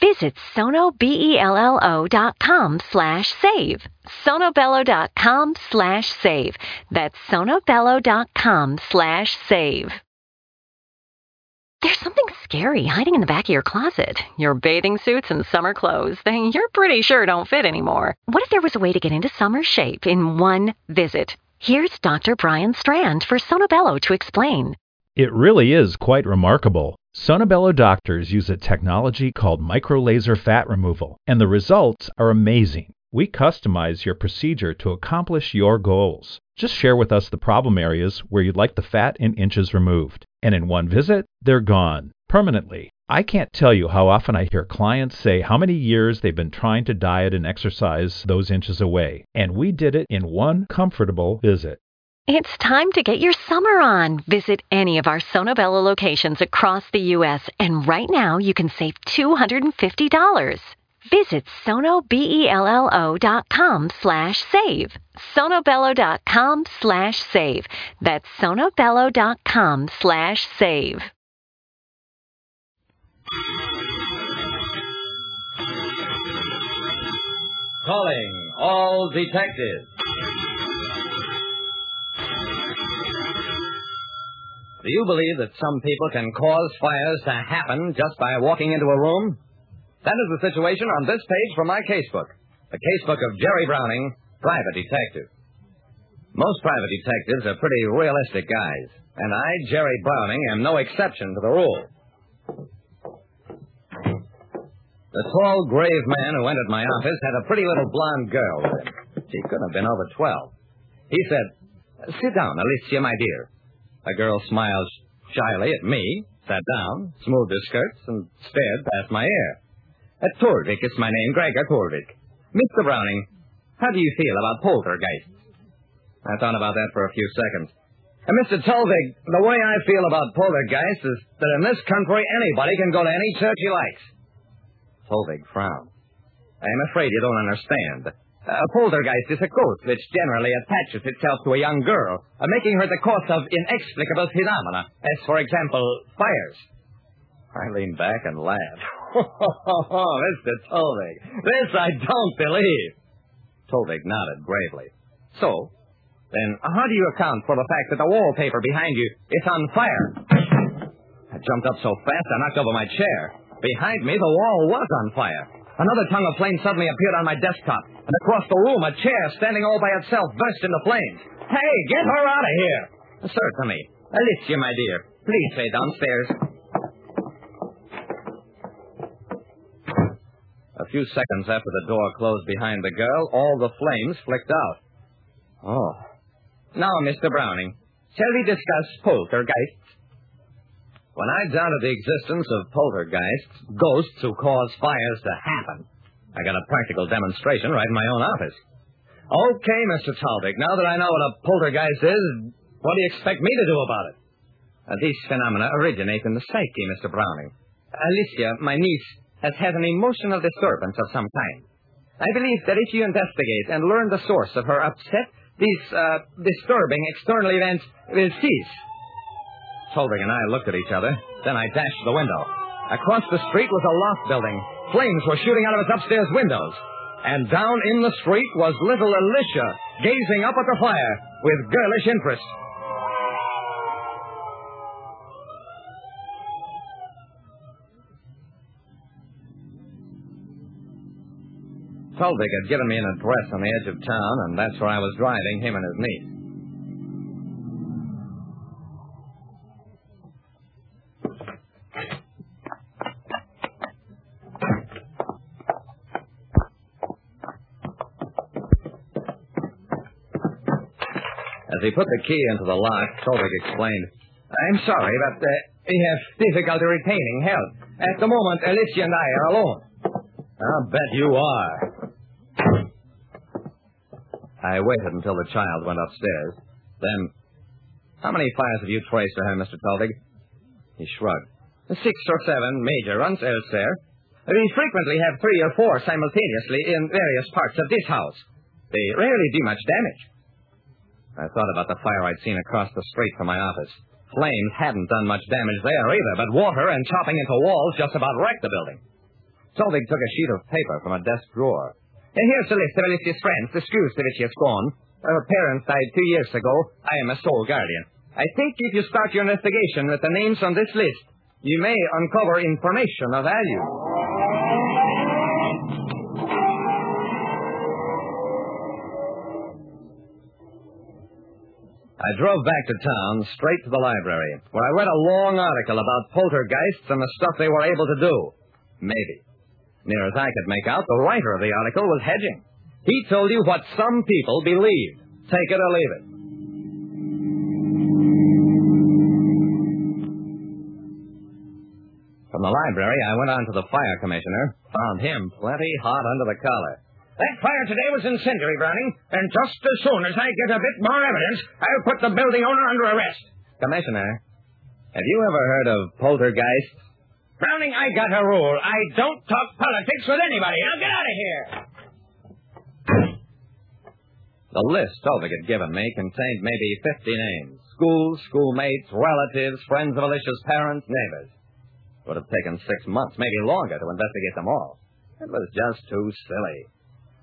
Visit sonobello.com slash save. sonobello.com slash save. That's sonobello.com slash save. There's something scary hiding in the back of your closet. Your bathing suits and summer clothes, they you're pretty sure don't fit anymore. What if there was a way to get into summer shape in one visit? Here's Dr. Brian Strand for Sonobello to explain. It really is quite remarkable. Sonobello doctors use a technology called microlaser fat removal, and the results are amazing. We customize your procedure to accomplish your goals. Just share with us the problem areas where you'd like the fat in inches removed, and in one visit, they're gone permanently. I can't tell you how often I hear clients say how many years they've been trying to diet and exercise those inches away, and we did it in one comfortable visit. It's time to get your summer on. Visit any of our Sonobello locations across the U.S. and right now you can save $250. Visit sonobello.com slash save. sonobello.com slash save. That's sonobello.com slash save. Calling all detectives. Do you believe that some people can cause fires to happen just by walking into a room? That is the situation on this page from my casebook. The casebook of Jerry Browning, private detective. Most private detectives are pretty realistic guys, and I, Jerry Browning, am no exception to the rule. The tall, grave man who entered my office had a pretty little blonde girl with him. She couldn't have been over 12. He said, Sit down, Alicia, my dear. The girl smiles shyly at me, sat down, smoothed her skirts, and stared past my ear. Uh, Torvik is my name, Gregor Torvik. Mr. Browning, how do you feel about poltergeists? I thought about that for a few seconds. Uh, Mr. Tolvig, the way I feel about poltergeists is that in this country anybody can go to any church he likes. Tolvig frowned. I'm afraid you don't understand. A poltergeist is a ghost which generally attaches itself to a young girl, uh, making her the cause of inexplicable phenomena, as, for example, fires. I leaned back and laughed. Mr. Tolvig, this I don't believe. Tolvig nodded gravely. So, then how do you account for the fact that the wallpaper behind you is on fire? I jumped up so fast I knocked over my chair. Behind me, the wall was on fire. Another tongue of flame suddenly appeared on my desktop, and across the room, a chair standing all by itself burst into flames. Hey, get her out of here! Certainly. Alicia, my dear, please stay downstairs. A few seconds after the door closed behind the girl, all the flames flicked out. Oh. Now, Mr. Browning, shall we discuss poltergeists? When I doubted the existence of poltergeists, ghosts who cause fires to happen, I got a practical demonstration right in my own office. Okay, Mr. Talvik, now that I know what a poltergeist is, what do you expect me to do about it? Uh, these phenomena originate in the psyche, Mr. Browning. Alicia, my niece, has had an emotional disturbance of some kind. I believe that if you investigate and learn the source of her upset, these uh, disturbing external events will cease. Tolvig and I looked at each other. Then I dashed to the window. Across the street was a loft building. Flames were shooting out of its upstairs windows. And down in the street was little Alicia, gazing up at the fire with girlish interest. Tolvig had given me an address on the edge of town, and that's where I was driving him and his niece. As he put the key into the lock, Tolvik explained, I'm sorry, but uh, we have difficulty retaining help. At the moment, Alicia and I are alone. I'll bet you are. I waited until the child went upstairs. Then, how many fires have you traced to her, Mr. Tolvig? He shrugged. Six or seven major ones elsewhere. We frequently have three or four simultaneously in various parts of this house. They rarely do much damage. I thought about the fire I'd seen across the street from my office. Flames hadn't done much damage there either, but water and chopping into walls just about wrecked the building. Tolvig took a sheet of paper from a desk drawer. And here's a list of Alicia's friends, the schools to which she has gone. Her parents died two years ago. I am a sole guardian. I think if you start your investigation with the names on this list, you may uncover information of value. I drove back to town, straight to the library, where I read a long article about poltergeists and the stuff they were able to do. Maybe. Near as I could make out, the writer of the article was hedging. He told you what some people believed. Take it or leave it. From the library, I went on to the fire commissioner, found him plenty hot under the collar. That fire today was incendiary, Browning, and just as soon as I get a bit more evidence, I'll put the building owner under arrest. Commissioner, have you ever heard of poltergeists? Browning, I got a rule. I don't talk politics with anybody. Now get out of here. The list Tolvik had given me contained maybe 50 names. Schools, schoolmates, relatives, friends of Alicia's parents, neighbors. It would have taken six months, maybe longer, to investigate them all. It was just too silly.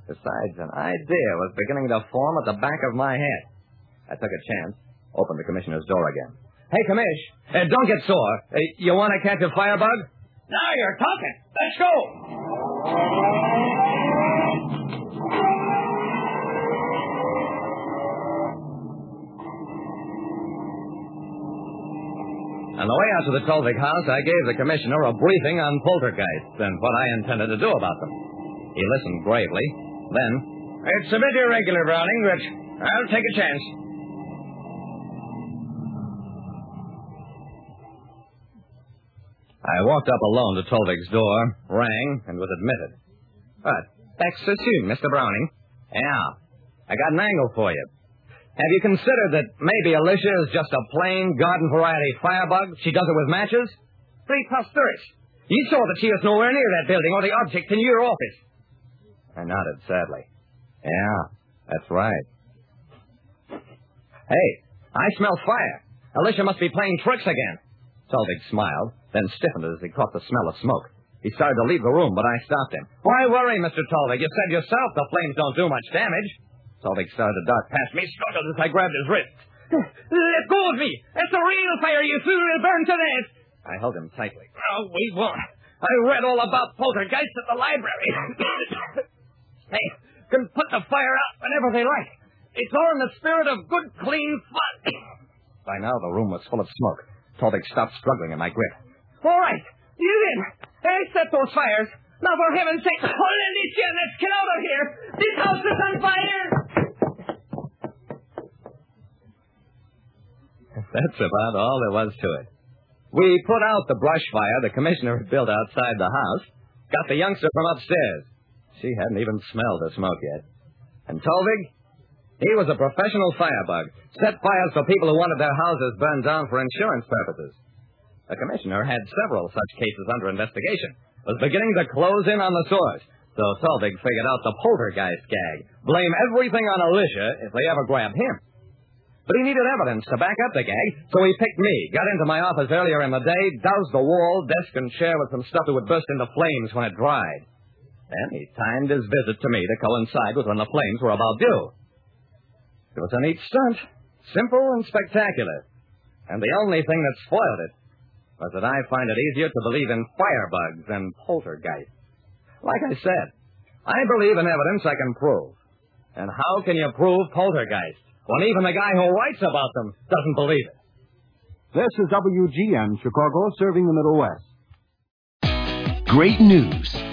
Besides, an idea was beginning to form at the back of my head. I took a chance, opened the commissioner's door again. Hey, commish, uh, don't get sore. Uh, you want to catch a firebug? Now you're talking. Let's go. On the way out to the Tolvik house, I gave the commissioner a briefing on poltergeists and what I intended to do about them. He listened gravely, then, It's a bit irregular, Browning, but I'll take a chance. I walked up alone to Tolvik's door, rang, and was admitted. But, that's so soon, Mr. Browning. Yeah, I got an angle for you. Have you considered that maybe Alicia is just a plain garden variety firebug? She does it with matches? Preposterous. You saw that she was nowhere near that building or the object in your office. I nodded sadly. Yeah, that's right. Hey, I smell fire. Alicia must be playing tricks again. Tolvik smiled, then stiffened as he caught the smell of smoke. He started to leave the room, but I stopped him. Why worry, Mr. Tolvik? You said yourself the flames don't do much damage. Tolvik started to dart past me, struggled as I grabbed his wrist. Let go of me! It's a real fire, you fool! It'll burn to death! I held him tightly. Oh, we won't. I read all about poltergeists at the library. they can put the fire out whenever they like. It's all in the spirit of good, clean fun. By now, the room was full of smoke. Tolvik stopped struggling in my grip. All right, you in. Hey, set those fires. Now, for heaven's sake, hold Alicia, let's get out of here. This house is on fire. That's about all there was to it. We put out the brush fire the commissioner had built outside the house, got the youngster from upstairs. She hadn't even smelled the smoke yet. And Tolvig? He was a professional firebug. Set fires for people who wanted their houses burned down for insurance purposes. The commissioner had several such cases under investigation, was beginning to close in on the source. So Tolvig figured out the poltergeist gag. Blame everything on Alicia if they ever grabbed him. But he needed evidence to back up the gag, so he picked me, got into my office earlier in the day, doused the wall, desk, and chair with some stuff that would burst into flames when it dried. Then he timed his visit to me to coincide with when the flames were about due. It was a neat stunt, simple and spectacular. And the only thing that spoiled it was that I find it easier to believe in firebugs than poltergeists. Like I said, I believe in evidence I can prove. And how can you prove poltergeists when even the guy who writes about them doesn't believe it? This is WGN Chicago serving the Middle West. Great news!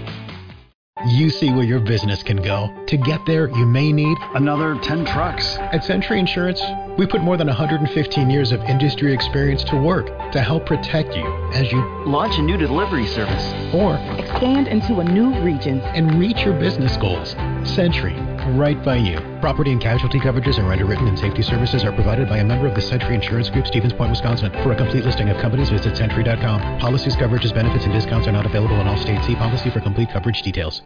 You see where your business can go. To get there, you may need another 10 trucks. At Century Insurance, we put more than 115 years of industry experience to work to help protect you as you launch a new delivery service or expand into a new region and reach your business goals. Century, right by you. Property and casualty coverages are underwritten and safety services are provided by a member of the Century Insurance Group, Stevens Point, Wisconsin. For a complete listing of companies, visit century.com. Policies, coverages, benefits, and discounts are not available in all states. See policy for complete coverage details.